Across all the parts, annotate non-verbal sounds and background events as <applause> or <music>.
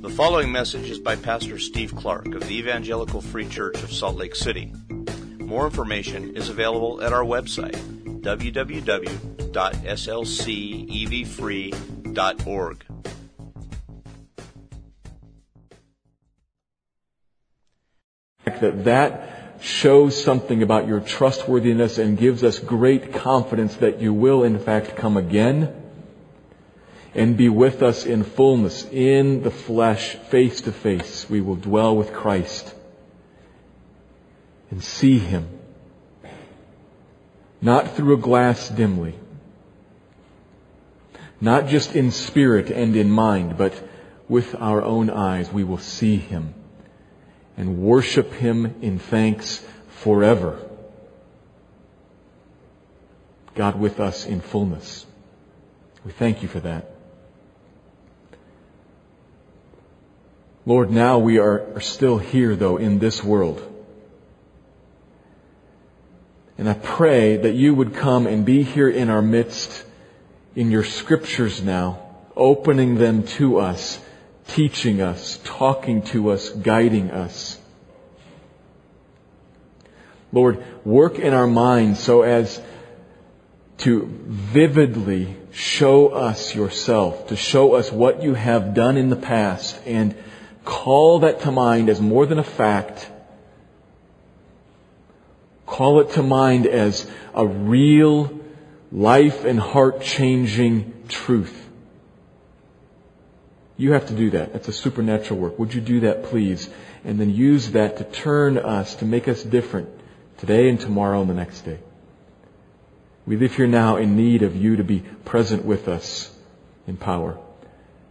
The following message is by Pastor Steve Clark of the Evangelical Free Church of Salt Lake City. More information is available at our website, www.slcevfree.org. That that shows something about your trustworthiness and gives us great confidence that you will in fact come again and be with us in fullness, in the flesh, face to face. We will dwell with Christ and see Him. Not through a glass dimly. Not just in spirit and in mind, but with our own eyes we will see Him and worship Him in thanks forever. God with us in fullness. We thank you for that. Lord, now we are, still here, though, in this world. And I pray that you would come and be here in our midst in your scriptures now, opening them to us, teaching us, talking to us, guiding us. Lord, work in our minds so as to vividly show us yourself, to show us what you have done in the past and Call that to mind as more than a fact. Call it to mind as a real life and heart changing truth. You have to do that. That's a supernatural work. Would you do that, please? And then use that to turn us, to make us different today and tomorrow and the next day. We live here now in need of you to be present with us in power.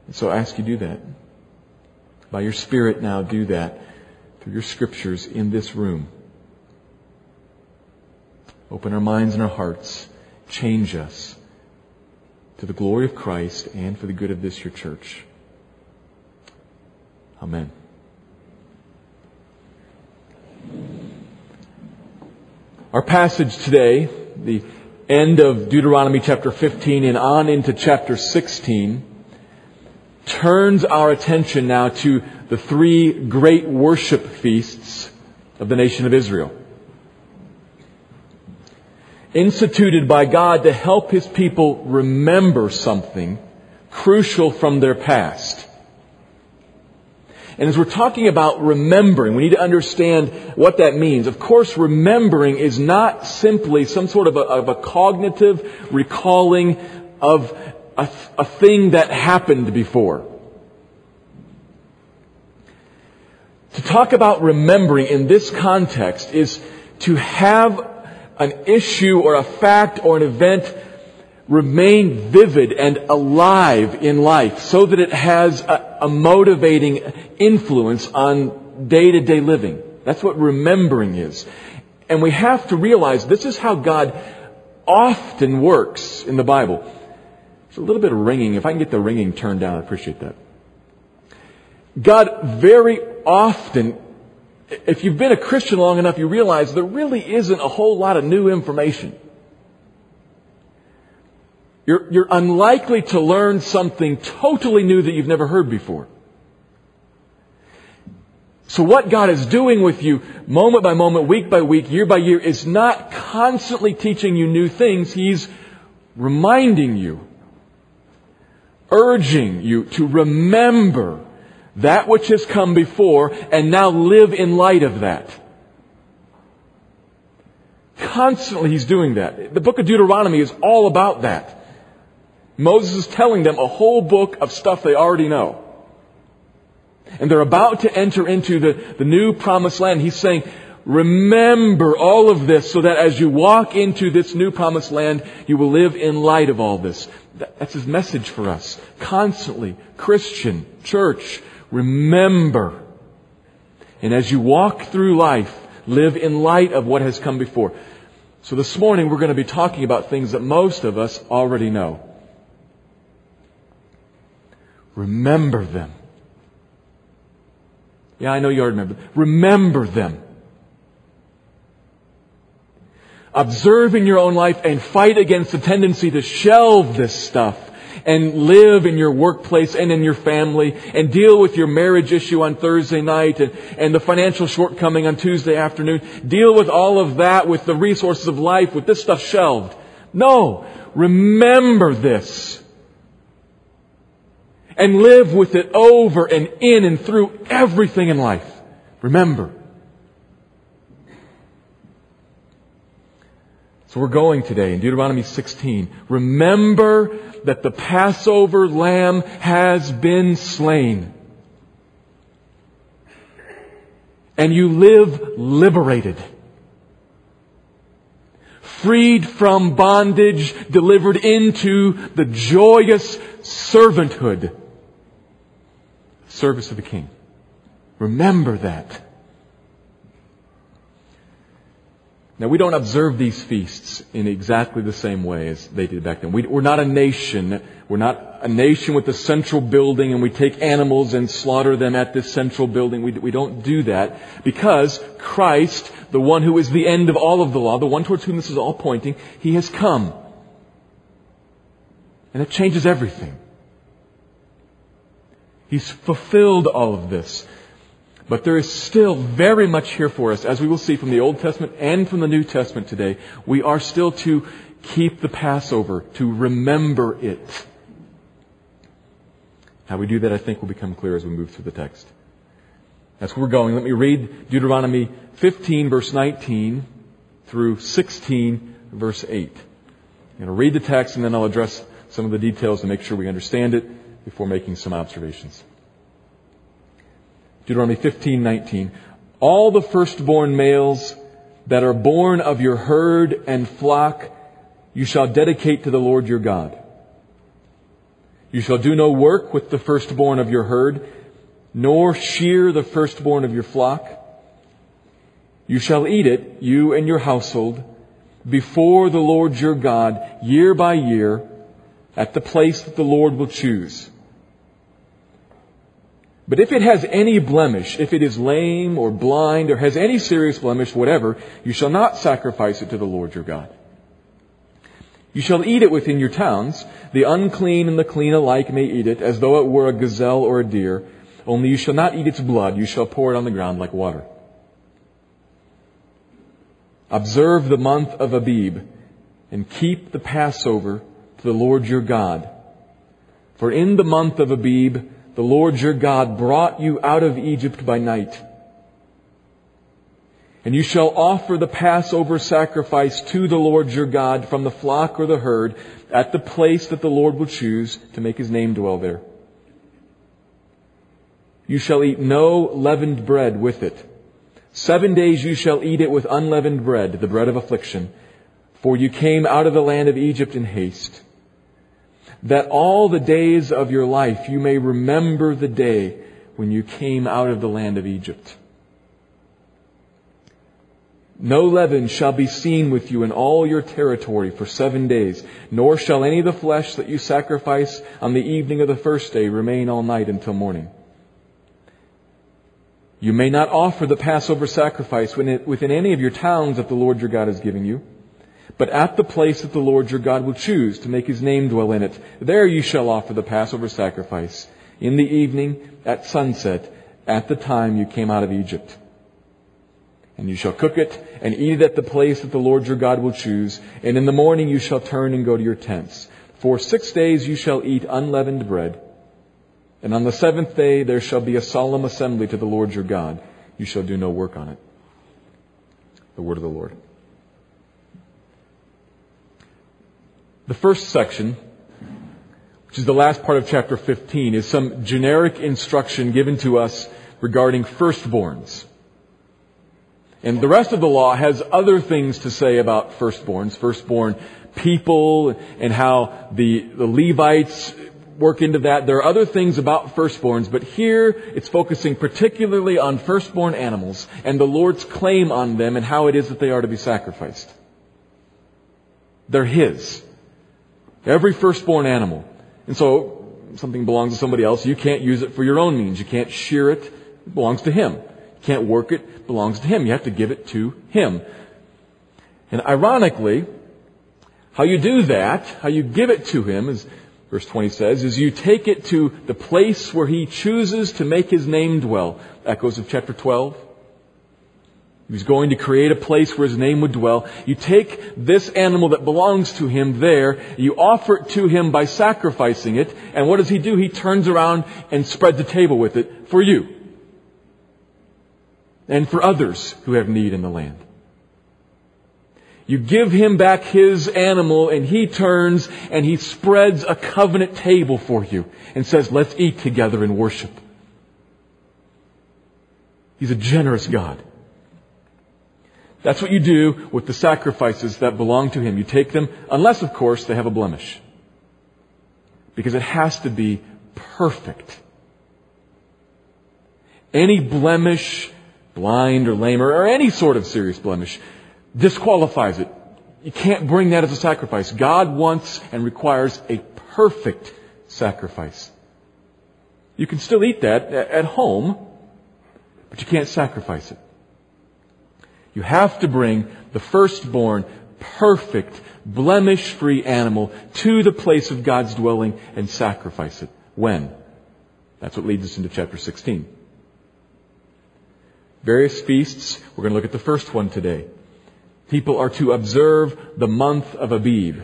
And so I ask you to do that. By your Spirit now do that through your scriptures in this room. Open our minds and our hearts. Change us to the glory of Christ and for the good of this, your church. Amen. Our passage today, the end of Deuteronomy chapter 15 and on into chapter 16, turns our attention now to the three great worship feasts of the nation of Israel. Instituted by God to help His people remember something crucial from their past. And as we're talking about remembering, we need to understand what that means. Of course, remembering is not simply some sort of a, of a cognitive recalling of a, a thing that happened before. To talk about remembering in this context is to have an issue or a fact or an event remain vivid and alive in life so that it has a, a motivating influence on day to day living. That's what remembering is. And we have to realize this is how God often works in the Bible. There's a little bit of ringing. If I can get the ringing turned down, I appreciate that. God very often, if you've been a Christian long enough, you realize there really isn't a whole lot of new information. You're, you're unlikely to learn something totally new that you've never heard before. So what God is doing with you moment by moment, week by week, year by year is not constantly teaching you new things. He's reminding you, urging you to remember that which has come before and now live in light of that. Constantly he's doing that. The book of Deuteronomy is all about that. Moses is telling them a whole book of stuff they already know. And they're about to enter into the, the new promised land. He's saying, remember all of this so that as you walk into this new promised land, you will live in light of all this. That's his message for us. Constantly, Christian, church, remember. And as you walk through life, live in light of what has come before. So this morning we're going to be talking about things that most of us already know. Remember them. Yeah, I know you already remember. Remember them. Observe in your own life and fight against the tendency to shelve this stuff and live in your workplace and in your family and deal with your marriage issue on Thursday night and, and the financial shortcoming on Tuesday afternoon. Deal with all of that with the resources of life, with this stuff shelved. No. Remember this. And live with it over and in and through everything in life. Remember. So we're going today in Deuteronomy 16. Remember that the Passover lamb has been slain. And you live liberated. Freed from bondage, delivered into the joyous servanthood. Service of the King. Remember that. Now, we don't observe these feasts in exactly the same way as they did back then. We, are not a nation. We're not a nation with a central building and we take animals and slaughter them at this central building. We, we don't do that because Christ, the one who is the end of all of the law, the one towards whom this is all pointing, He has come. And it changes everything. He's fulfilled all of this. But there is still very much here for us, as we will see from the Old Testament and from the New Testament today. We are still to keep the Passover, to remember it. How we do that, I think, will become clear as we move through the text. That's where we're going. Let me read Deuteronomy 15, verse 19 through 16, verse 8. I'm going to read the text and then I'll address some of the details to make sure we understand it before making some observations. Deuteronomy 15:19. All the firstborn males that are born of your herd and flock you shall dedicate to the Lord your God. You shall do no work with the firstborn of your herd, nor shear the firstborn of your flock. You shall eat it, you and your household, before the Lord your God, year by year, at the place that the Lord will choose but if it has any blemish, if it is lame or blind or has any serious blemish, whatever, you shall not sacrifice it to the Lord your God. You shall eat it within your towns. The unclean and the clean alike may eat it, as though it were a gazelle or a deer. Only you shall not eat its blood. You shall pour it on the ground like water. Observe the month of Abib and keep the Passover to the Lord your God. For in the month of Abib, the Lord your God brought you out of Egypt by night. And you shall offer the Passover sacrifice to the Lord your God from the flock or the herd at the place that the Lord will choose to make his name dwell there. You shall eat no leavened bread with it. Seven days you shall eat it with unleavened bread, the bread of affliction. For you came out of the land of Egypt in haste that all the days of your life you may remember the day when you came out of the land of Egypt. No leaven shall be seen with you in all your territory for seven days, nor shall any of the flesh that you sacrifice on the evening of the first day remain all night until morning. You may not offer the Passover sacrifice within any of your towns that the Lord your God is giving you but at the place that the Lord your God will choose to make his name dwell in it. There you shall offer the Passover sacrifice in the evening at sunset at the time you came out of Egypt. And you shall cook it and eat it at the place that the Lord your God will choose. And in the morning you shall turn and go to your tents. For six days you shall eat unleavened bread. And on the seventh day there shall be a solemn assembly to the Lord your God. You shall do no work on it. The word of the Lord. The first section, which is the last part of chapter 15, is some generic instruction given to us regarding firstborns. And the rest of the law has other things to say about firstborns, firstborn people, and how the, the Levites work into that. There are other things about firstborns, but here it's focusing particularly on firstborn animals and the Lord's claim on them and how it is that they are to be sacrificed. They're His. Every firstborn animal. And so, something belongs to somebody else, you can't use it for your own means. You can't shear it. It belongs to Him. You can't work it. It belongs to Him. You have to give it to Him. And ironically, how you do that, how you give it to Him is verse 20 says, is you take it to the place where he chooses to make his name dwell. Echoes of chapter 12. He was going to create a place where his name would dwell. You take this animal that belongs to him there, you offer it to him by sacrificing it, and what does he do? He turns around and spreads a table with it for you. And for others who have need in the land. You give him back his animal and he turns and he spreads a covenant table for you and says, let's eat together and worship. He's a generous God. That's what you do with the sacrifices that belong to Him. You take them, unless, of course, they have a blemish. Because it has to be perfect. Any blemish, blind or lame, or any sort of serious blemish, disqualifies it. You can't bring that as a sacrifice. God wants and requires a perfect sacrifice. You can still eat that at home, but you can't sacrifice it. You have to bring the firstborn, perfect, blemish free animal to the place of God's dwelling and sacrifice it. When? That's what leads us into chapter 16. Various feasts. We're going to look at the first one today. People are to observe the month of Abib.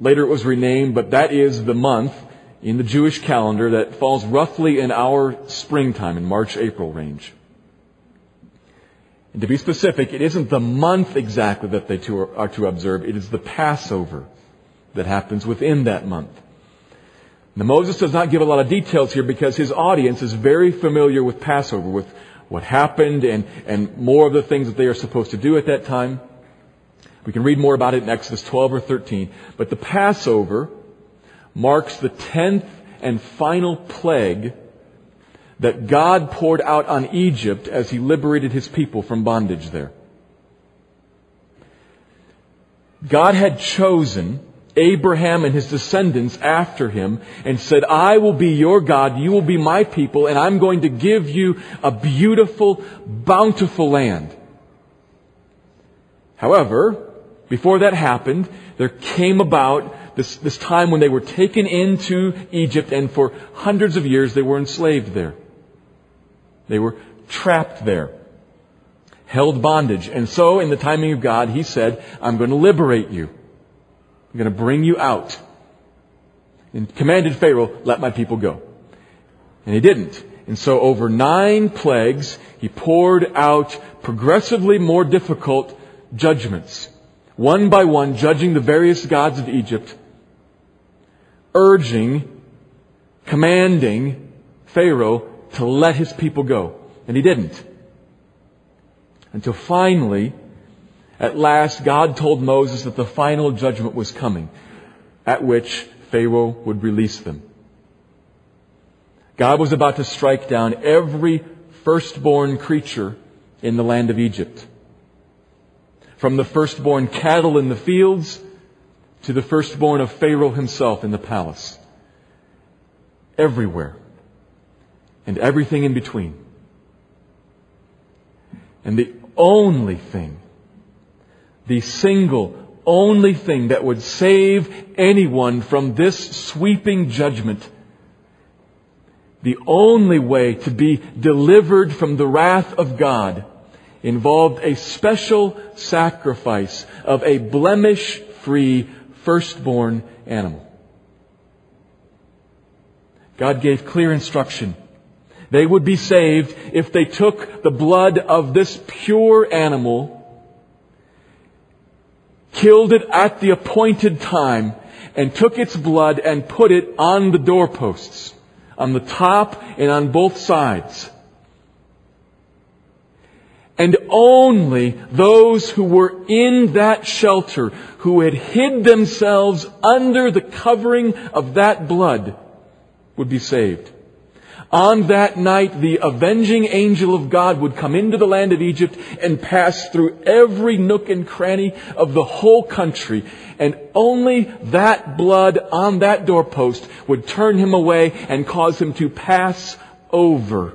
Later it was renamed, but that is the month in the Jewish calendar that falls roughly in our springtime, in March, April range. And to be specific, it isn't the month exactly that they are to observe, it is the Passover that happens within that month. Now Moses does not give a lot of details here because his audience is very familiar with Passover, with what happened and, and more of the things that they are supposed to do at that time. We can read more about it in Exodus 12 or 13. But the Passover marks the tenth and final plague that God poured out on Egypt as he liberated his people from bondage there. God had chosen Abraham and his descendants after him and said, I will be your God, you will be my people, and I'm going to give you a beautiful, bountiful land. However, before that happened, there came about this, this time when they were taken into Egypt and for hundreds of years they were enslaved there. They were trapped there, held bondage. And so, in the timing of God, He said, I'm going to liberate you. I'm going to bring you out. And commanded Pharaoh, let my people go. And he didn't. And so over nine plagues, he poured out progressively more difficult judgments. One by one, judging the various gods of Egypt, urging, commanding Pharaoh to let his people go. And he didn't. Until finally, at last, God told Moses that the final judgment was coming, at which Pharaoh would release them. God was about to strike down every firstborn creature in the land of Egypt. From the firstborn cattle in the fields to the firstborn of Pharaoh himself in the palace. Everywhere and everything in between. And the only thing, the single only thing that would save anyone from this sweeping judgment, the only way to be delivered from the wrath of God involved a special sacrifice of a blemish free firstborn animal. God gave clear instruction they would be saved if they took the blood of this pure animal, killed it at the appointed time, and took its blood and put it on the doorposts, on the top and on both sides. And only those who were in that shelter, who had hid themselves under the covering of that blood, would be saved. On that night, the avenging angel of God would come into the land of Egypt and pass through every nook and cranny of the whole country. And only that blood on that doorpost would turn him away and cause him to pass over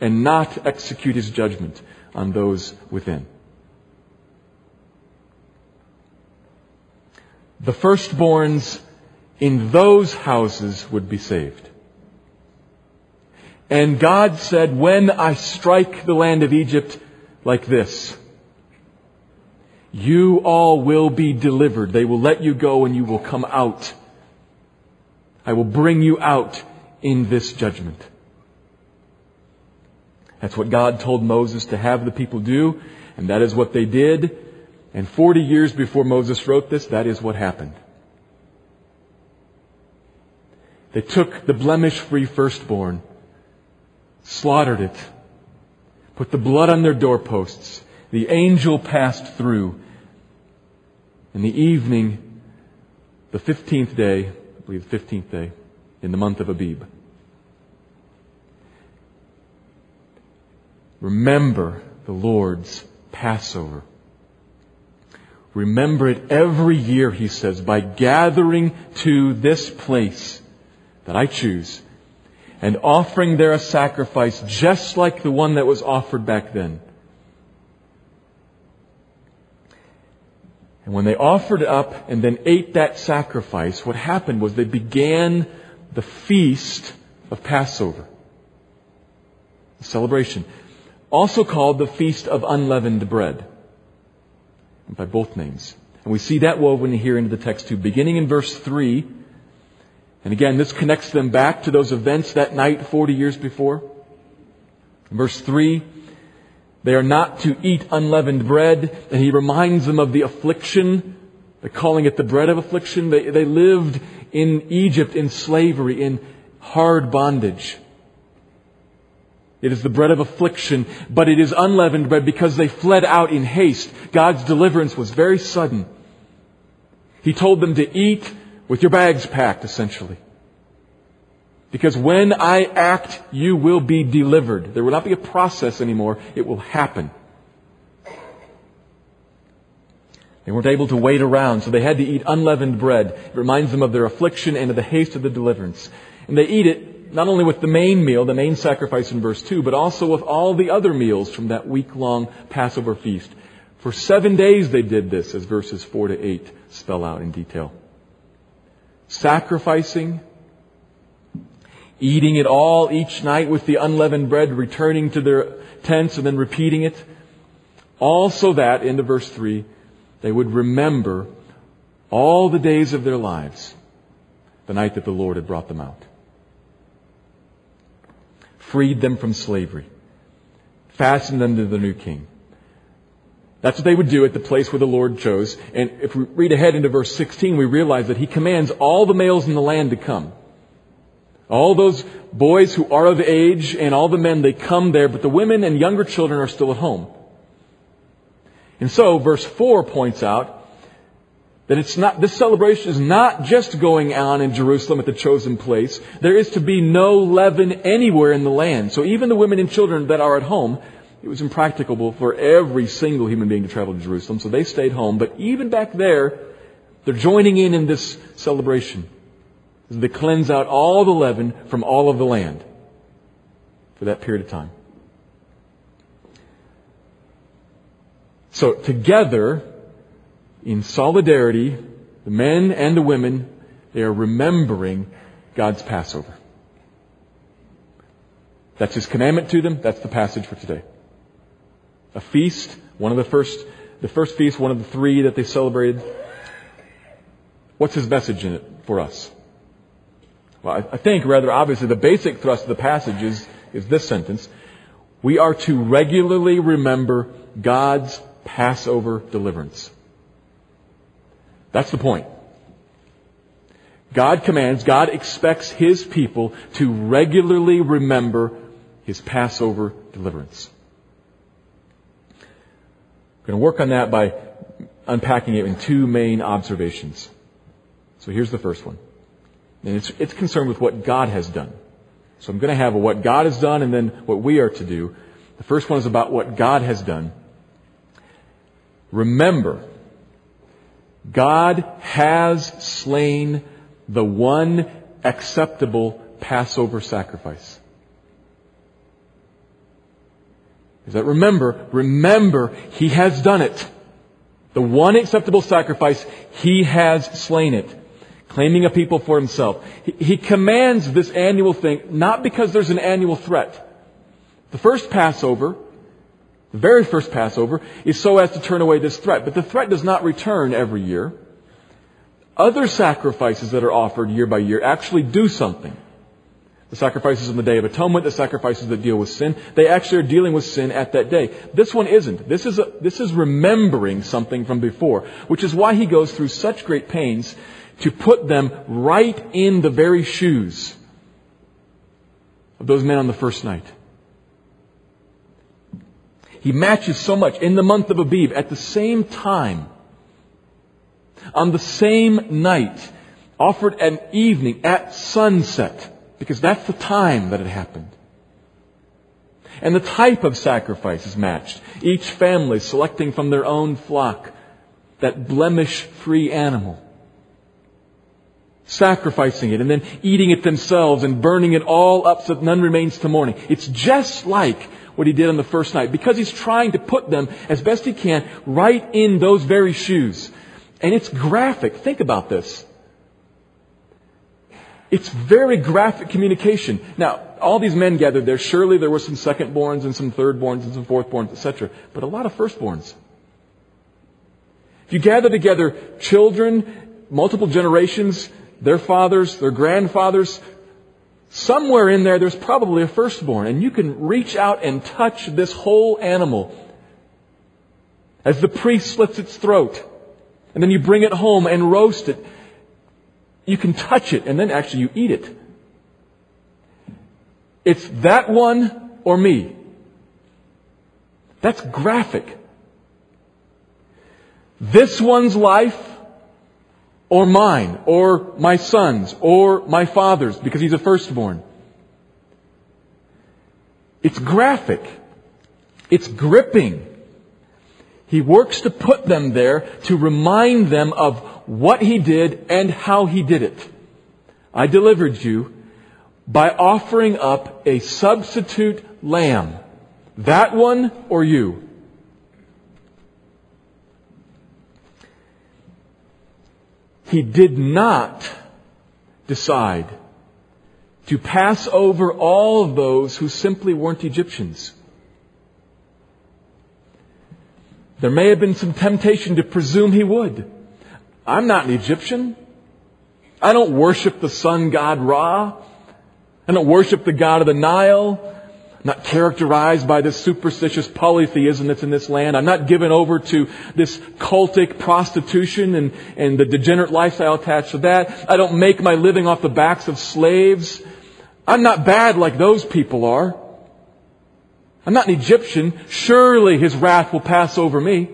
and not execute his judgment on those within. The firstborns in those houses would be saved. And God said, when I strike the land of Egypt like this, you all will be delivered. They will let you go and you will come out. I will bring you out in this judgment. That's what God told Moses to have the people do, and that is what they did. And 40 years before Moses wrote this, that is what happened. They took the blemish-free firstborn, slaughtered it, put the blood on their doorposts. The angel passed through. In the evening, the 15th day, I believe the 15th day, in the month of Abib. Remember the Lord's Passover. Remember it every year, he says, by gathering to this place that I choose and offering there a sacrifice just like the one that was offered back then. And when they offered up and then ate that sacrifice, what happened was they began the feast of Passover. A celebration. Also called the Feast of Unleavened Bread. By both names. And we see that woven here into the text too. Beginning in verse 3, and again, this connects them back to those events that night 40 years before. Verse 3, they are not to eat unleavened bread, and he reminds them of the affliction. They're calling it the bread of affliction. They, they lived in Egypt in slavery, in hard bondage. It is the bread of affliction, but it is unleavened bread because they fled out in haste. God's deliverance was very sudden. He told them to eat with your bags packed, essentially. Because when I act, you will be delivered. There will not be a process anymore. It will happen. They weren't able to wait around, so they had to eat unleavened bread. It reminds them of their affliction and of the haste of the deliverance. And they eat it not only with the main meal, the main sacrifice in verse 2, but also with all the other meals from that week-long Passover feast. For seven days they did this, as verses 4 to 8 spell out in detail sacrificing, eating it all each night with the unleavened bread, returning to their tents and then repeating it. All so that, into verse 3, they would remember all the days of their lives, the night that the Lord had brought them out. Freed them from slavery. Fastened them to the new king. That's what they would do at the place where the Lord chose. And if we read ahead into verse 16, we realize that He commands all the males in the land to come. All those boys who are of age and all the men, they come there, but the women and younger children are still at home. And so, verse 4 points out that it's not, this celebration is not just going on in Jerusalem at the chosen place. There is to be no leaven anywhere in the land. So even the women and children that are at home, it was impracticable for every single human being to travel to Jerusalem, so they stayed home. But even back there, they're joining in in this celebration. They cleanse out all the leaven from all of the land for that period of time. So together, in solidarity, the men and the women, they are remembering God's Passover. That's His commandment to them. That's the passage for today a feast, one of the first, the first feast, one of the three that they celebrated. What's his message in it for us? Well, I think rather obviously the basic thrust of the passage is, is this sentence. We are to regularly remember God's Passover deliverance. That's the point. God commands, God expects His people to regularly remember His Passover deliverance. We're going to work on that by unpacking it in two main observations. So here's the first one. And it's, it's concerned with what God has done. So I'm going to have a what God has done and then what we are to do. The first one is about what God has done. Remember, God has slain the one acceptable Passover sacrifice. Is that remember, remember, He has done it. The one acceptable sacrifice, He has slain it. claiming a people for himself. He, he commands this annual thing not because there's an annual threat. The first Passover, the very first Passover, is so as to turn away this threat. But the threat does not return every year. Other sacrifices that are offered year by year actually do something. The sacrifices on the Day of Atonement, the sacrifices that deal with sin, they actually are dealing with sin at that day. This one isn't. This is, a, this is remembering something from before, which is why he goes through such great pains to put them right in the very shoes of those men on the first night. He matches so much in the month of Abib at the same time, on the same night, offered an evening at sunset because that's the time that it happened. And the type of sacrifice is matched. Each family selecting from their own flock that blemish-free animal. Sacrificing it and then eating it themselves and burning it all up so that none remains to morning. It's just like what he did on the first night because he's trying to put them as best he can right in those very shoes. And it's graphic. Think about this. It's very graphic communication. Now, all these men gathered there. Surely there were some secondborns and some thirdborns and some fourthborns, etc. But a lot of firstborns. If you gather together children, multiple generations, their fathers, their grandfathers, somewhere in there there's probably a firstborn. And you can reach out and touch this whole animal as the priest slits its throat. And then you bring it home and roast it you can touch it and then actually you eat it. It's that one or me. That's graphic. This one's life or mine or my son's or my father's because he's a firstborn. It's graphic. It's gripping. He works to put them there to remind them of what he did and how he did it. I delivered you by offering up a substitute lamb. That one or you. He did not decide to pass over all of those who simply weren't Egyptians. There may have been some temptation to presume he would. I'm not an Egyptian. I don't worship the sun god Ra. I don't worship the god of the Nile. I'm not characterized by this superstitious polytheism that's in this land. I'm not given over to this cultic prostitution and, and the degenerate lifestyle attached to that. I don't make my living off the backs of slaves. I'm not bad like those people are. I'm not an Egyptian. Surely his wrath will pass over me.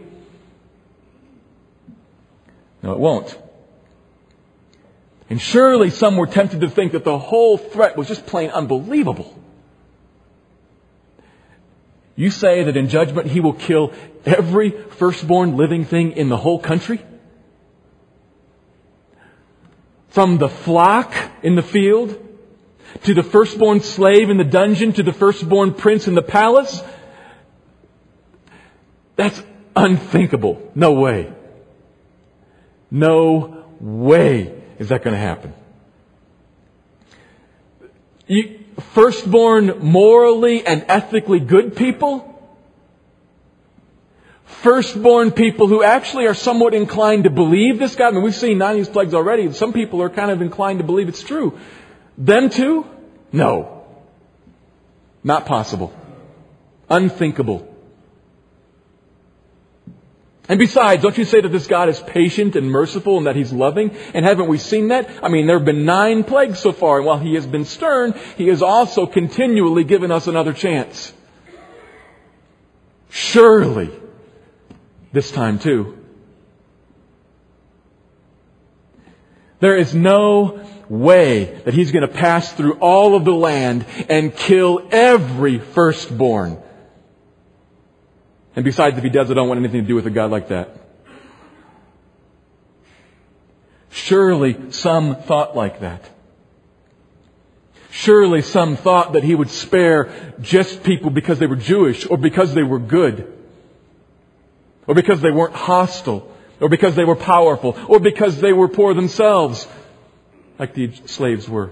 No, it won't. And surely some were tempted to think that the whole threat was just plain unbelievable. You say that in judgment he will kill every firstborn living thing in the whole country? From the flock in the field, to the firstborn slave in the dungeon, to the firstborn prince in the palace? That's unthinkable. No way. No way is that going to happen. You, firstborn morally and ethically good people, firstborn people who actually are somewhat inclined to believe this God. I mean, we've seen nine of these plagues already. Some people are kind of inclined to believe it's true. Them too? No. Not possible. Unthinkable. And besides, don't you say that this God is patient and merciful and that He's loving? And haven't we seen that? I mean, there have been nine plagues so far, and while He has been stern, He has also continually given us another chance. Surely, this time too. There is no way that He's going to pass through all of the land and kill every firstborn. And besides, if he does, I don't want anything to do with a God like that. Surely some thought like that. Surely some thought that he would spare just people because they were Jewish or because they were good or because they weren't hostile or because they were powerful or because they were poor themselves. like the slaves were.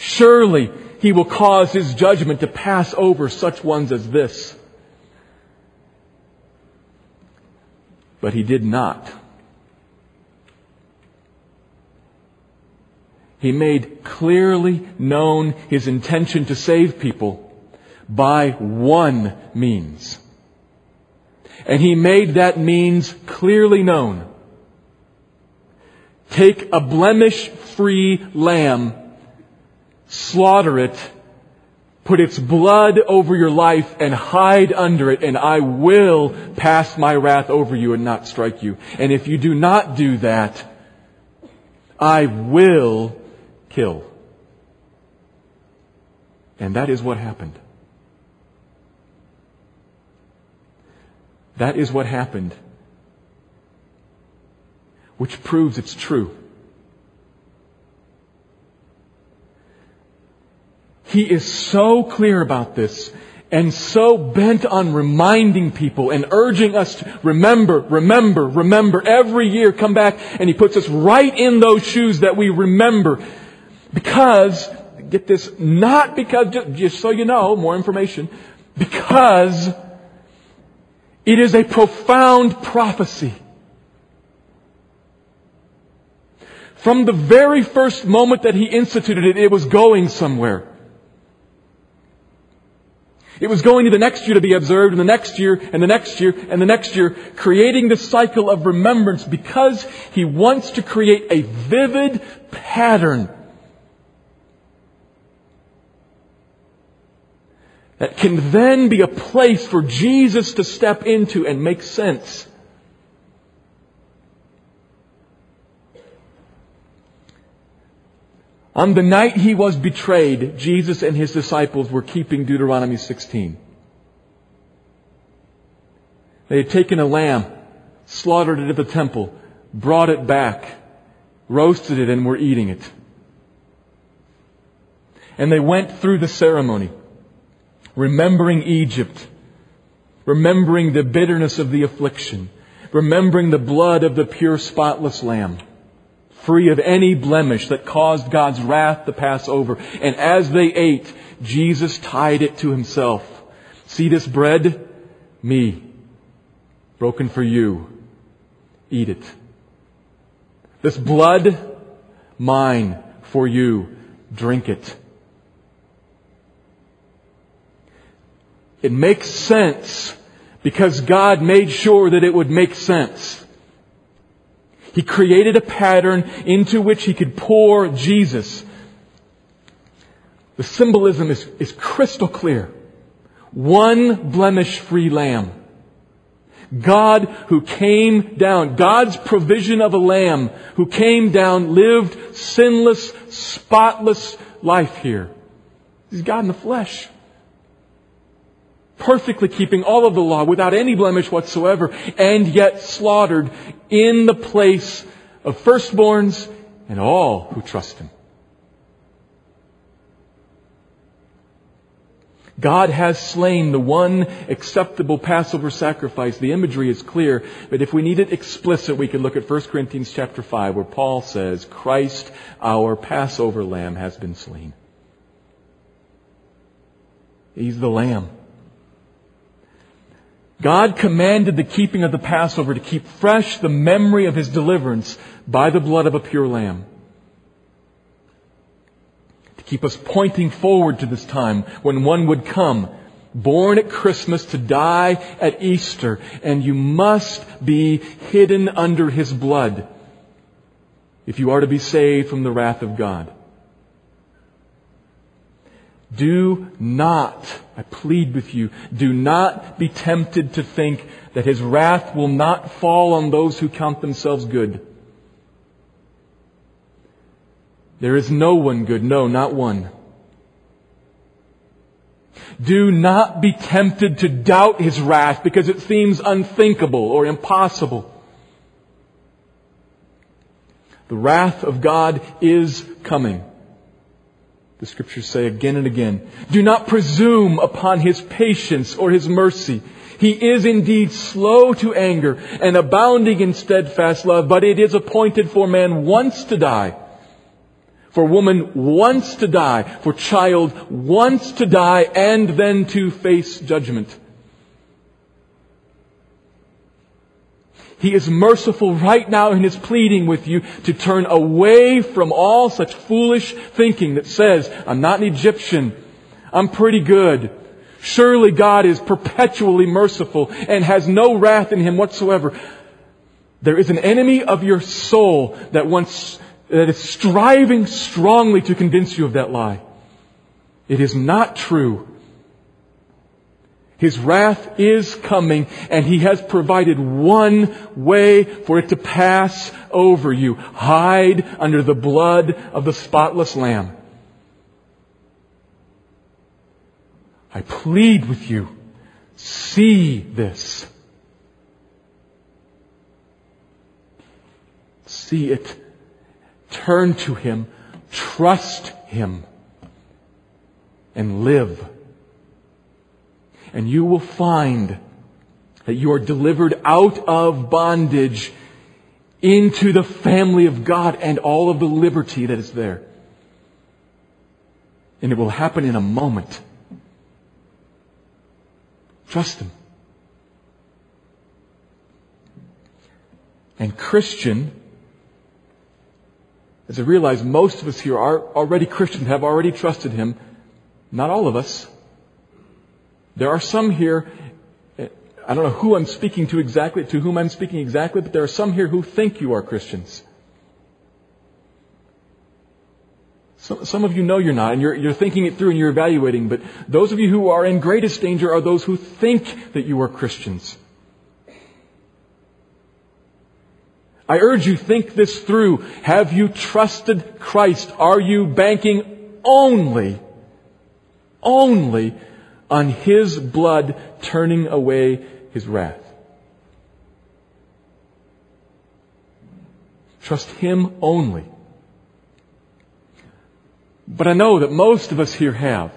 Surely he will cause his judgment to pass over such ones as this. But he did not. He made clearly known his intention to save people by one means. And he made that means clearly known. Take a blemish free lamb, slaughter it, put its blood over your life and hide under it and I will pass my wrath over you and not strike you. And if you do not do that, I will kill. And that is what happened. That is what happened. Which proves it's true. He is so clear about this and so bent on reminding people and urging us to remember, remember, remember every year come back and he puts us right in those shoes that we remember because, get this, not because, just, just so you know, more information, because it is a profound prophecy. From the very first moment that he instituted it, it was going somewhere. It was going to the next year to be observed, and the next year, and the next year, and the next year, creating the cycle of remembrance because he wants to create a vivid pattern that can then be a place for Jesus to step into and make sense. On the night he was betrayed, Jesus and his disciples were keeping Deuteronomy 16. They had taken a lamb, slaughtered it at the temple, brought it back, roasted it, and were eating it. And they went through the ceremony remembering Egypt, remembering the bitterness of the affliction, remembering the blood of the pure spotless lamb, free of any blemish that caused God's wrath to pass over. And as they ate, Jesus tied it to himself. See this bread? Me. Broken for you. Eat it. This blood? Mine for you. Drink it. It makes sense because God made sure that it would make sense. He created a pattern into which He could pour Jesus. The symbolism is, is crystal clear. One blemish free lamb. God who came down, God's provision of a lamb who came down, lived sinless, spotless life here. He's God in the flesh perfectly keeping all of the law without any blemish whatsoever, and yet slaughtered in the place of firstborns and all who trust Him. God has slain the one acceptable Passover sacrifice. The imagery is clear, but if we need it explicit, we can look at 1 Corinthians chapter 5 where Paul says, Christ, our Passover lamb, has been slain. He's the lamb. God commanded the keeping of the Passover to keep fresh the memory of his deliverance by the blood of a pure lamb. To keep us pointing forward to this time when one would come, born at Christmas to die at Easter, and you must be hidden under his blood if you are to be saved from the wrath of God. Do not, I plead with you, do not be tempted to think that his wrath will not fall on those who count themselves good. There is no one good, no, not one. Do not be tempted to doubt his wrath because it seems unthinkable or impossible. The wrath of God is coming. The scriptures say again and again, do not presume upon his patience or his mercy. He is indeed slow to anger and abounding in steadfast love, but it is appointed for man once to die. For woman once to die. For child once to die and then to face judgment. He is merciful right now in his pleading with you to turn away from all such foolish thinking that says, I'm not an Egyptian. I'm pretty good. Surely God is perpetually merciful and has no wrath in him whatsoever. There is an enemy of your soul that wants, that is striving strongly to convince you of that lie. It is not true. His wrath is coming and he has provided one way for it to pass over you. Hide under the blood of the spotless lamb. I plead with you, see this. See it. Turn to him. Trust him. And live and you will find that you are delivered out of bondage into the family of God and all of the liberty that is there. And it will happen in a moment. Trust Him. And Christian, as I realize most of us here are already Christians, have already trusted Him. Not all of us. There are some here, I don't know who I'm speaking to exactly, to whom I'm speaking exactly, but there are some here who think you are Christians. So, some of you know you're not, and you're, you're thinking it through and you're evaluating, but those of you who are in greatest danger are those who think that you are Christians. I urge you, think this through. Have you trusted Christ? Are you banking only, only on His blood turning away His wrath. Trust Him only. But I know that most of us here have.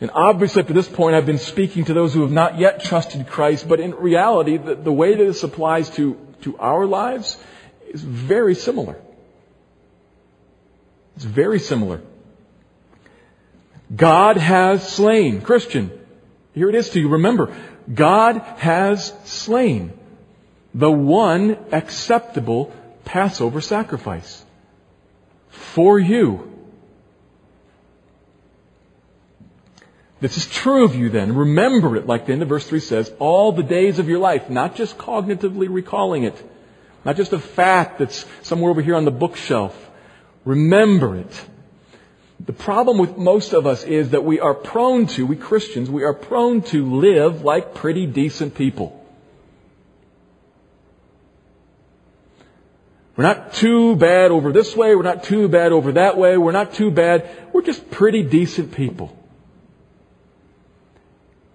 And obviously up to this point I've been speaking to those who have not yet trusted Christ, but in reality the, the way that this applies to, to our lives is very similar. It's very similar. God has slain. Christian, here it is to you. Remember, God has slain the one acceptable Passover sacrifice for you. This is true of you then. Remember it, like the end of verse 3 says, all the days of your life, not just cognitively recalling it, not just a fact that's somewhere over here on the bookshelf. Remember it. The problem with most of us is that we are prone to, we Christians, we are prone to live like pretty decent people. We're not too bad over this way, we're not too bad over that way, we're not too bad, we're just pretty decent people.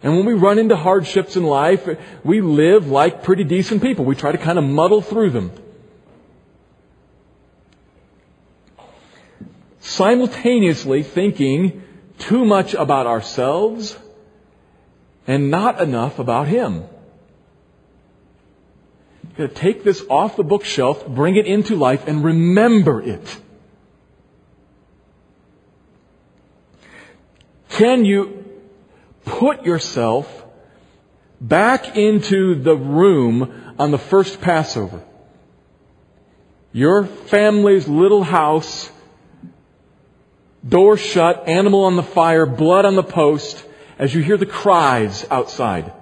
And when we run into hardships in life, we live like pretty decent people. We try to kind of muddle through them. Simultaneously thinking too much about ourselves and not enough about Him. You've got to take this off the bookshelf, bring it into life, and remember it. Can you put yourself back into the room on the first Passover? Your family's little house Door shut, animal on the fire, blood on the post, as you hear the cries outside.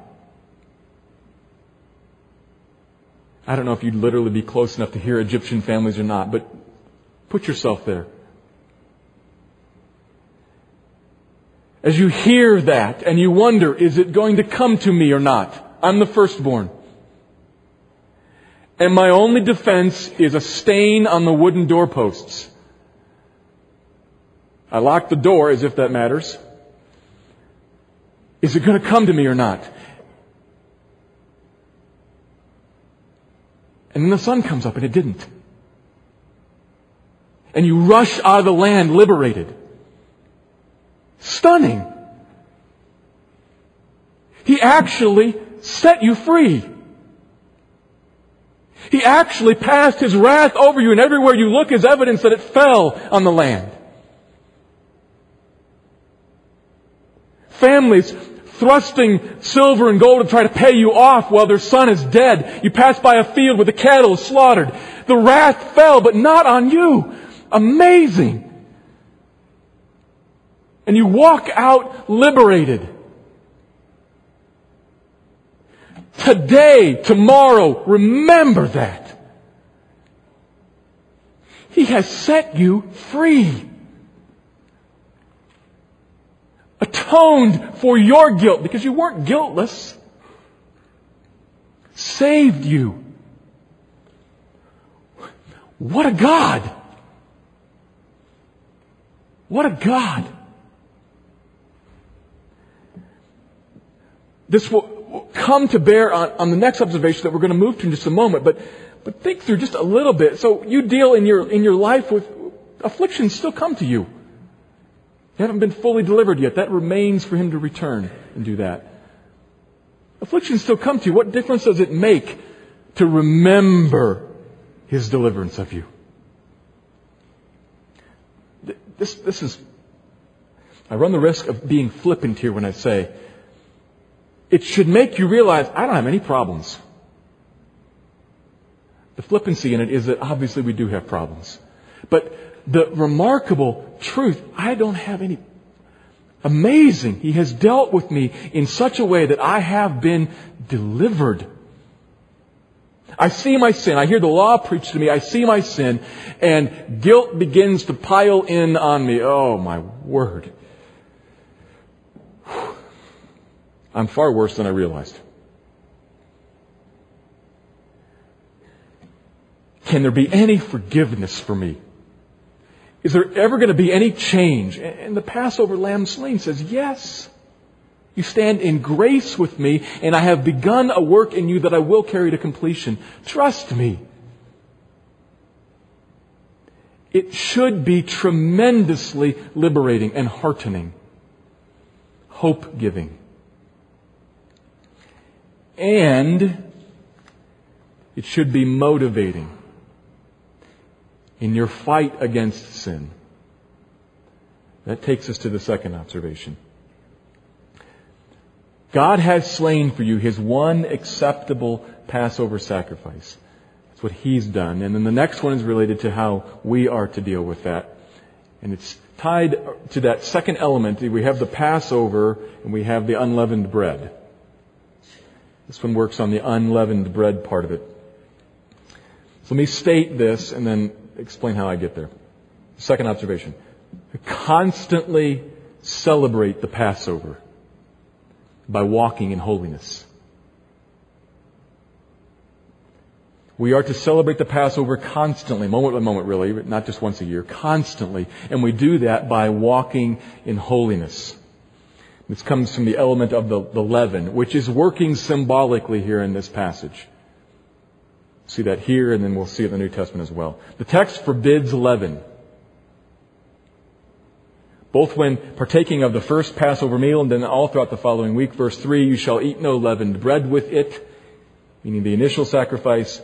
I don't know if you'd literally be close enough to hear Egyptian families or not, but put yourself there. As you hear that and you wonder, is it going to come to me or not? I'm the firstborn. And my only defense is a stain on the wooden doorposts. I lock the door as if that matters. Is it going to come to me or not? And then the sun comes up and it didn't. and you rush out of the land liberated. Stunning. He actually set you free. He actually passed his wrath over you, and everywhere you look is evidence that it fell on the land. Families thrusting silver and gold to try to pay you off while their son is dead. You pass by a field where the cattle is slaughtered. The wrath fell, but not on you. Amazing. And you walk out liberated. Today, tomorrow, remember that. He has set you free. Atoned for your guilt because you weren't guiltless. Saved you. What a God! What a God! This will come to bear on, on the next observation that we're going to move to in just a moment, but, but think through just a little bit. So you deal in your, in your life with afflictions still come to you. You haven't been fully delivered yet. That remains for him to return and do that. Afflictions still come to you. What difference does it make to remember his deliverance of you? This, this is, I run the risk of being flippant here when I say it should make you realize I don't have any problems. The flippancy in it is that obviously we do have problems. But the remarkable truth, I don't have any. Amazing. He has dealt with me in such a way that I have been delivered. I see my sin. I hear the law preached to me. I see my sin and guilt begins to pile in on me. Oh my word. <sighs> I'm far worse than I realized. Can there be any forgiveness for me? Is there ever going to be any change? And the Passover lamb slain says, yes. You stand in grace with me, and I have begun a work in you that I will carry to completion. Trust me. It should be tremendously liberating and heartening, hope giving. And it should be motivating in your fight against sin. That takes us to the second observation. God has slain for you his one acceptable Passover sacrifice. That's what he's done. And then the next one is related to how we are to deal with that. And it's tied to that second element. We have the Passover and we have the unleavened bread. This one works on the unleavened bread part of it. So let me state this and then explain how I get there. Second observation. Constantly celebrate the Passover by walking in holiness. We are to celebrate the Passover constantly, moment by moment really, not just once a year, constantly. And we do that by walking in holiness. This comes from the element of the, the leaven, which is working symbolically here in this passage. See that here, and then we'll see it in the New Testament as well. The text forbids leaven. Both when partaking of the first Passover meal and then all throughout the following week. Verse 3, you shall eat no leavened bread with it, meaning the initial sacrifice.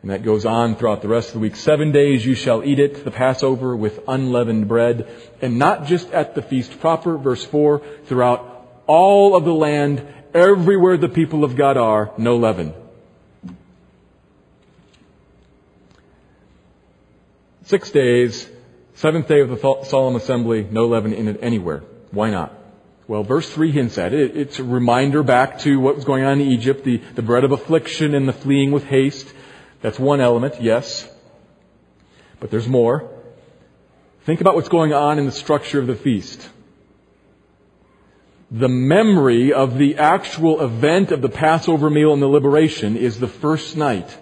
And that goes on throughout the rest of the week. Seven days you shall eat it, the Passover, with unleavened bread. And not just at the feast proper, verse 4, throughout all of the land, everywhere the people of God are, no leaven. Six days, seventh day of the solemn assembly, no leaven in it anywhere. Why not? Well, verse 3 hints at it. It's a reminder back to what was going on in Egypt, the, the bread of affliction and the fleeing with haste. That's one element, yes. But there's more. Think about what's going on in the structure of the feast. The memory of the actual event of the Passover meal and the liberation is the first night.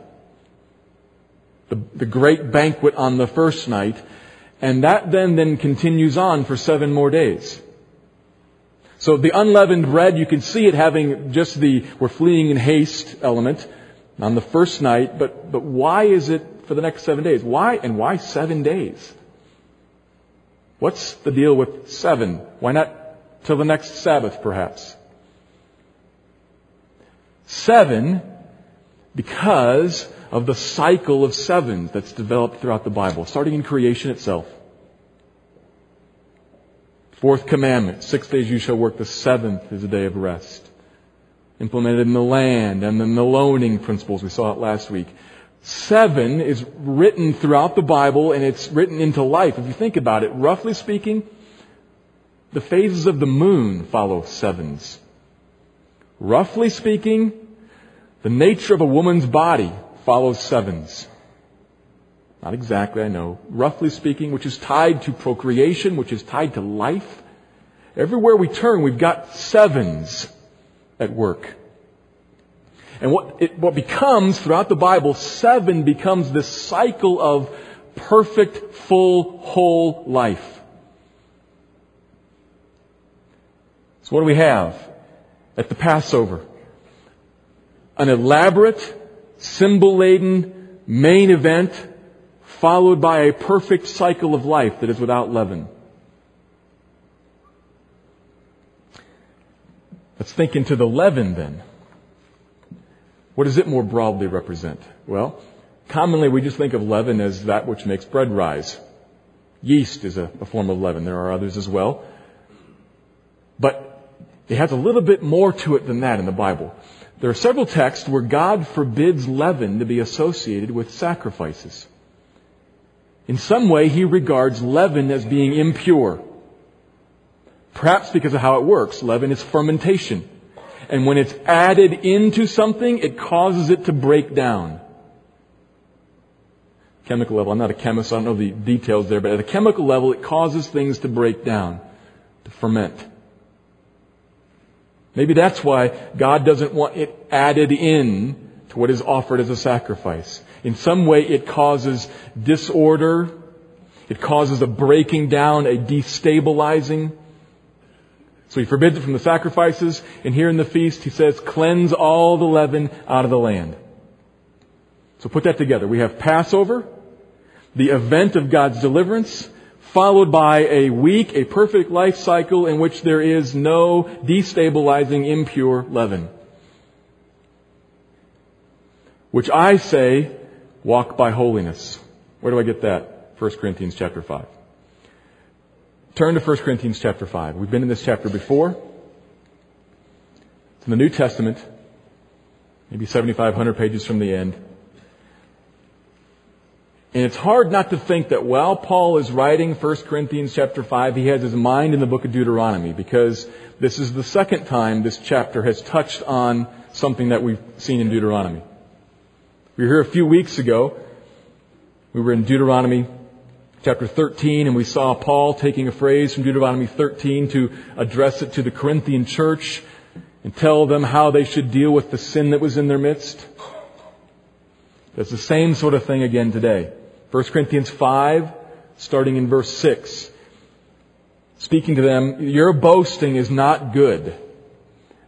The, the great banquet on the first night. And that then then continues on for seven more days. So the unleavened bread, you can see it having just the we're fleeing in haste element on the first night, but, but why is it for the next seven days? Why, and why seven days? What's the deal with seven? Why not till the next Sabbath, perhaps? Seven, because of the cycle of sevens that's developed throughout the Bible, starting in creation itself. Fourth commandment, six days you shall work, the seventh is a day of rest. Implemented in the land and then the loaning principles, we saw it last week. Seven is written throughout the Bible and it's written into life. If you think about it, roughly speaking, the phases of the moon follow sevens. Roughly speaking, the nature of a woman's body follows sevens. Not exactly, I know. Roughly speaking, which is tied to procreation, which is tied to life. Everywhere we turn, we've got sevens at work. And what, it, what becomes throughout the Bible, seven becomes this cycle of perfect, full, whole life. So what do we have at the Passover? An elaborate, symbol-laden main event followed by a perfect cycle of life that is without leaven. Let's think into the leaven then. What does it more broadly represent? Well, commonly we just think of leaven as that which makes bread rise. Yeast is a, a form of leaven. There are others as well. It has a little bit more to it than that in the Bible. There are several texts where God forbids leaven to be associated with sacrifices. In some way, he regards leaven as being impure. Perhaps because of how it works. Leaven is fermentation. And when it's added into something, it causes it to break down. Chemical level, I'm not a chemist, so I don't know the details there, but at a chemical level, it causes things to break down, to ferment. Maybe that's why God doesn't want it added in to what is offered as a sacrifice. In some way, it causes disorder. It causes a breaking down, a destabilizing. So he forbids it from the sacrifices, and here in the feast he says, cleanse all the leaven out of the land. So put that together. We have Passover, the event of God's deliverance, followed by a week, a perfect life cycle in which there is no destabilizing impure leaven. Which I say, walk by holiness. Where do I get that? 1 Corinthians chapter 5. Turn to 1 Corinthians chapter 5. We've been in this chapter before. It's in the New Testament, maybe 7,500 pages from the end. And it's hard not to think that while Paul is writing 1 Corinthians chapter 5, he has his mind in the book of Deuteronomy because this is the second time this chapter has touched on something that we've seen in Deuteronomy. We were here a few weeks ago. We were in Deuteronomy chapter 13, and we saw Paul taking a phrase from Deuteronomy 13 to address it to the Corinthian church and tell them how they should deal with the sin that was in their midst. It's the same sort of thing again today. 1 Corinthians 5, starting in verse 6. Speaking to them, your boasting is not good.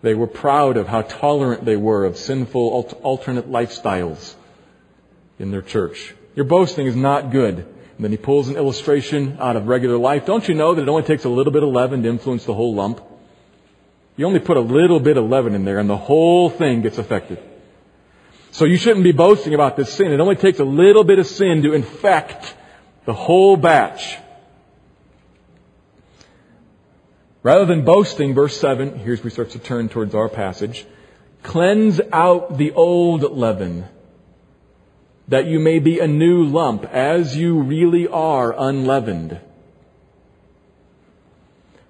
They were proud of how tolerant they were of sinful alternate lifestyles in their church. Your boasting is not good. And then he pulls an illustration out of regular life. Don't you know that it only takes a little bit of leaven to influence the whole lump? You only put a little bit of leaven in there and the whole thing gets affected. So you shouldn't be boasting about this sin. It only takes a little bit of sin to infect the whole batch. Rather than boasting, verse 7, here's we start to turn towards our passage. Cleanse out the old leaven that you may be a new lump, as you really are unleavened.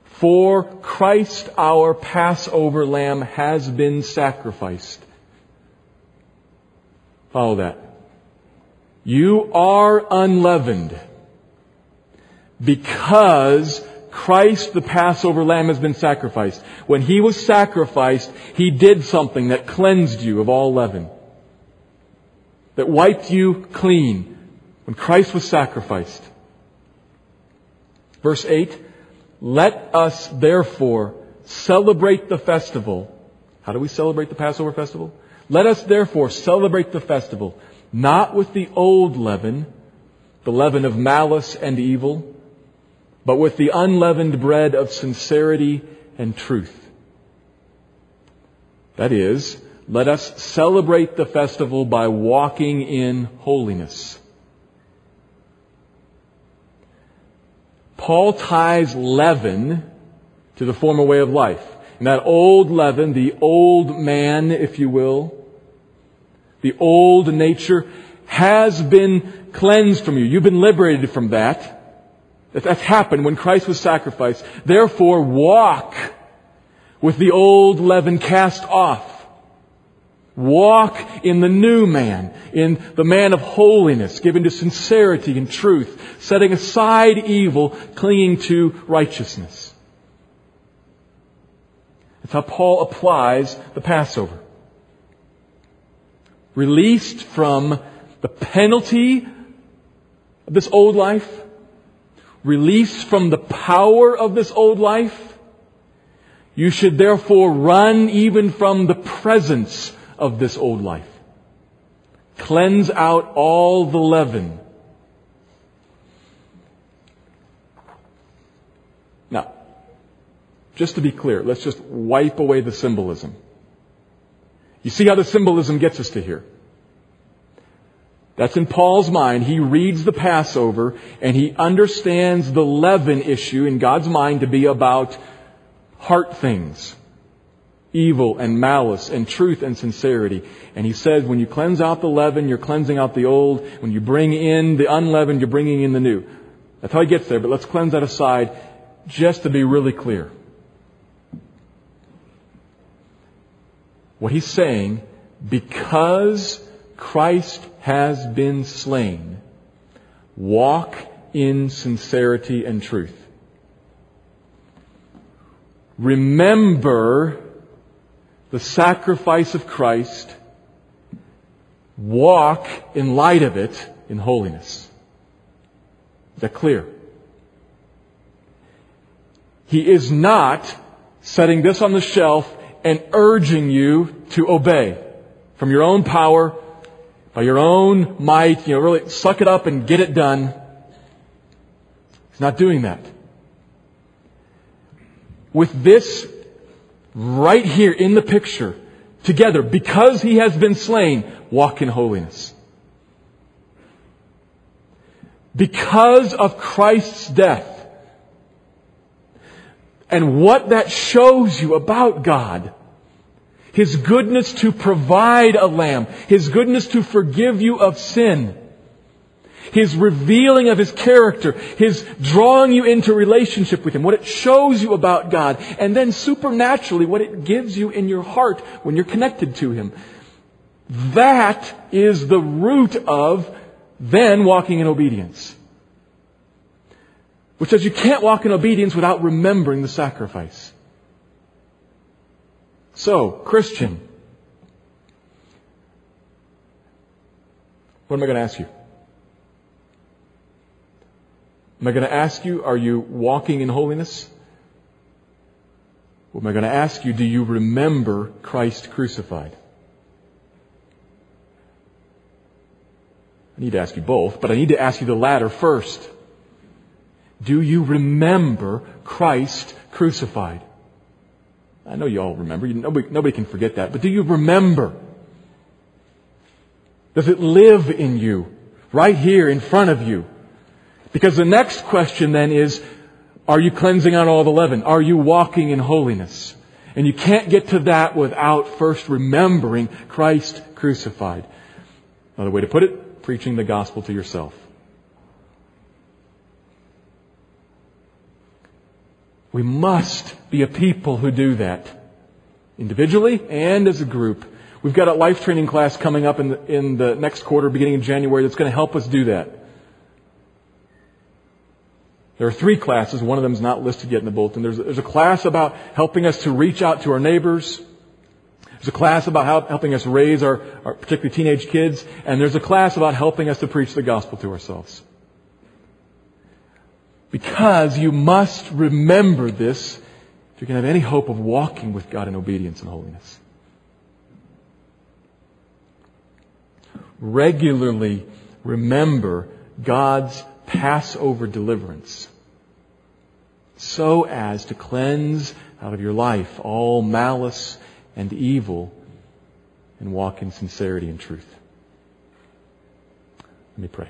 For Christ our Passover lamb has been sacrificed. Follow that. You are unleavened because Christ the Passover lamb has been sacrificed. When he was sacrificed, he did something that cleansed you of all leaven that wiped you clean when Christ was sacrificed. Verse 8, let us therefore celebrate the festival. How do we celebrate the Passover festival? Let us therefore celebrate the festival, not with the old leaven, the leaven of malice and evil, but with the unleavened bread of sincerity and truth. That is, let us celebrate the festival by walking in holiness. Paul ties leaven to the former way of life. And that old leaven, the old man, if you will, the old nature has been cleansed from you. You've been liberated from that. That's happened when Christ was sacrificed. Therefore, walk with the old leaven cast off. Walk in the new man, in the man of holiness, given to sincerity and truth, setting aside evil, clinging to righteousness. That's how Paul applies the Passover. Released from the penalty of this old life, released from the power of this old life, you should therefore run even from the presence of this old life. Cleanse out all the leaven. Now, just to be clear, let's just wipe away the symbolism. You see how the symbolism gets us to here. That's in Paul's mind. He reads the Passover and he understands the leaven issue in God's mind to be about heart things. Evil and malice and truth and sincerity. And he says when you cleanse out the leaven, you're cleansing out the old. When you bring in the unleavened, you're bringing in the new. That's how he gets there, but let's cleanse that aside just to be really clear. What he's saying, because Christ has been slain, walk in sincerity and truth. Remember the sacrifice of Christ. Walk in light of it in holiness. Is that clear? He is not setting this on the shelf and urging you to obey from your own power, by your own might, you know, really suck it up and get it done. He's not doing that. With this right here in the picture, together, because he has been slain, walk in holiness. Because of Christ's death, and what that shows you about God. His goodness to provide a lamb. His goodness to forgive you of sin. His revealing of His character. His drawing you into relationship with Him. What it shows you about God. And then supernaturally what it gives you in your heart when you're connected to Him. That is the root of then walking in obedience. Which says you can't walk in obedience without remembering the sacrifice. So, Christian, what am I going to ask you? Am I going to ask you, are you walking in holiness? What am I going to ask you, do you remember Christ crucified? I need to ask you both, but I need to ask you the latter first. Do you remember Christ crucified? I know you all remember. Nobody, nobody can forget that. But do you remember? Does it live in you? Right here in front of you? Because the next question then is, are you cleansing out all the leaven? Are you walking in holiness? And you can't get to that without first remembering Christ crucified. Another way to put it, preaching the gospel to yourself. We must be a people who do that. Individually and as a group. We've got a life training class coming up in the, in the next quarter, beginning in January, that's going to help us do that. There are three classes. One of them is not listed yet in the bulletin. There's, there's a class about helping us to reach out to our neighbors. There's a class about how, helping us raise our, our particularly teenage kids. And there's a class about helping us to preach the gospel to ourselves. Because you must remember this if you can have any hope of walking with God in obedience and holiness. Regularly remember God's Passover deliverance. so as to cleanse out of your life all malice and evil and walk in sincerity and truth. Let me pray.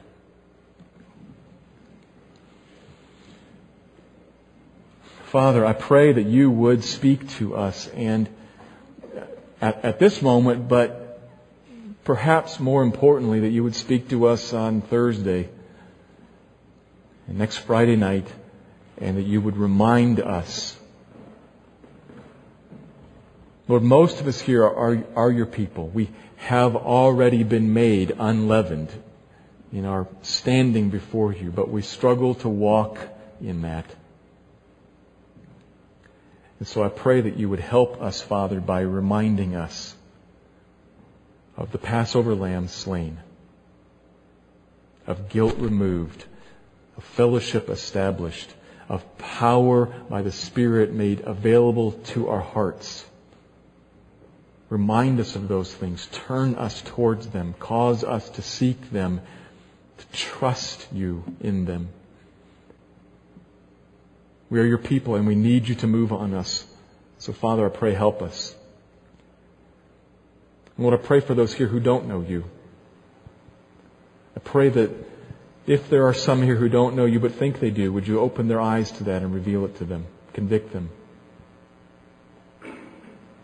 Father, I pray that you would speak to us and at, at, this moment, but perhaps more importantly, that you would speak to us on Thursday and next Friday night, and that you would remind us. Lord, most of us here are, are your people. We have already been made unleavened in our standing before you, but we struggle to walk in that. And so I pray that you would help us, Father, by reminding us of the Passover lamb slain, of guilt removed, of fellowship established, of power by the Spirit made available to our hearts. Remind us of those things. Turn us towards them. Cause us to seek them, to trust you in them. We are your people and we need you to move on us. So Father, I pray help us. And Lord, I pray for those here who don't know you. I pray that if there are some here who don't know you but think they do, would you open their eyes to that and reveal it to them, convict them?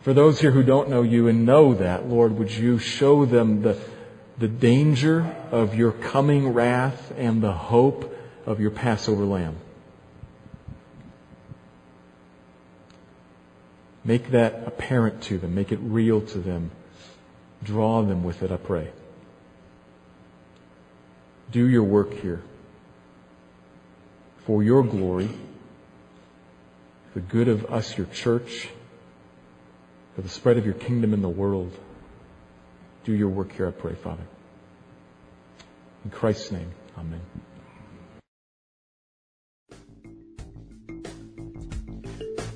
For those here who don't know you and know that, Lord, would you show them the, the danger of your coming wrath and the hope of your Passover lamb? Make that apparent to them. Make it real to them. Draw them with it, I pray. Do your work here for your glory, the good of us, your church, for the spread of your kingdom in the world. Do your work here, I pray, Father. In Christ's name, amen.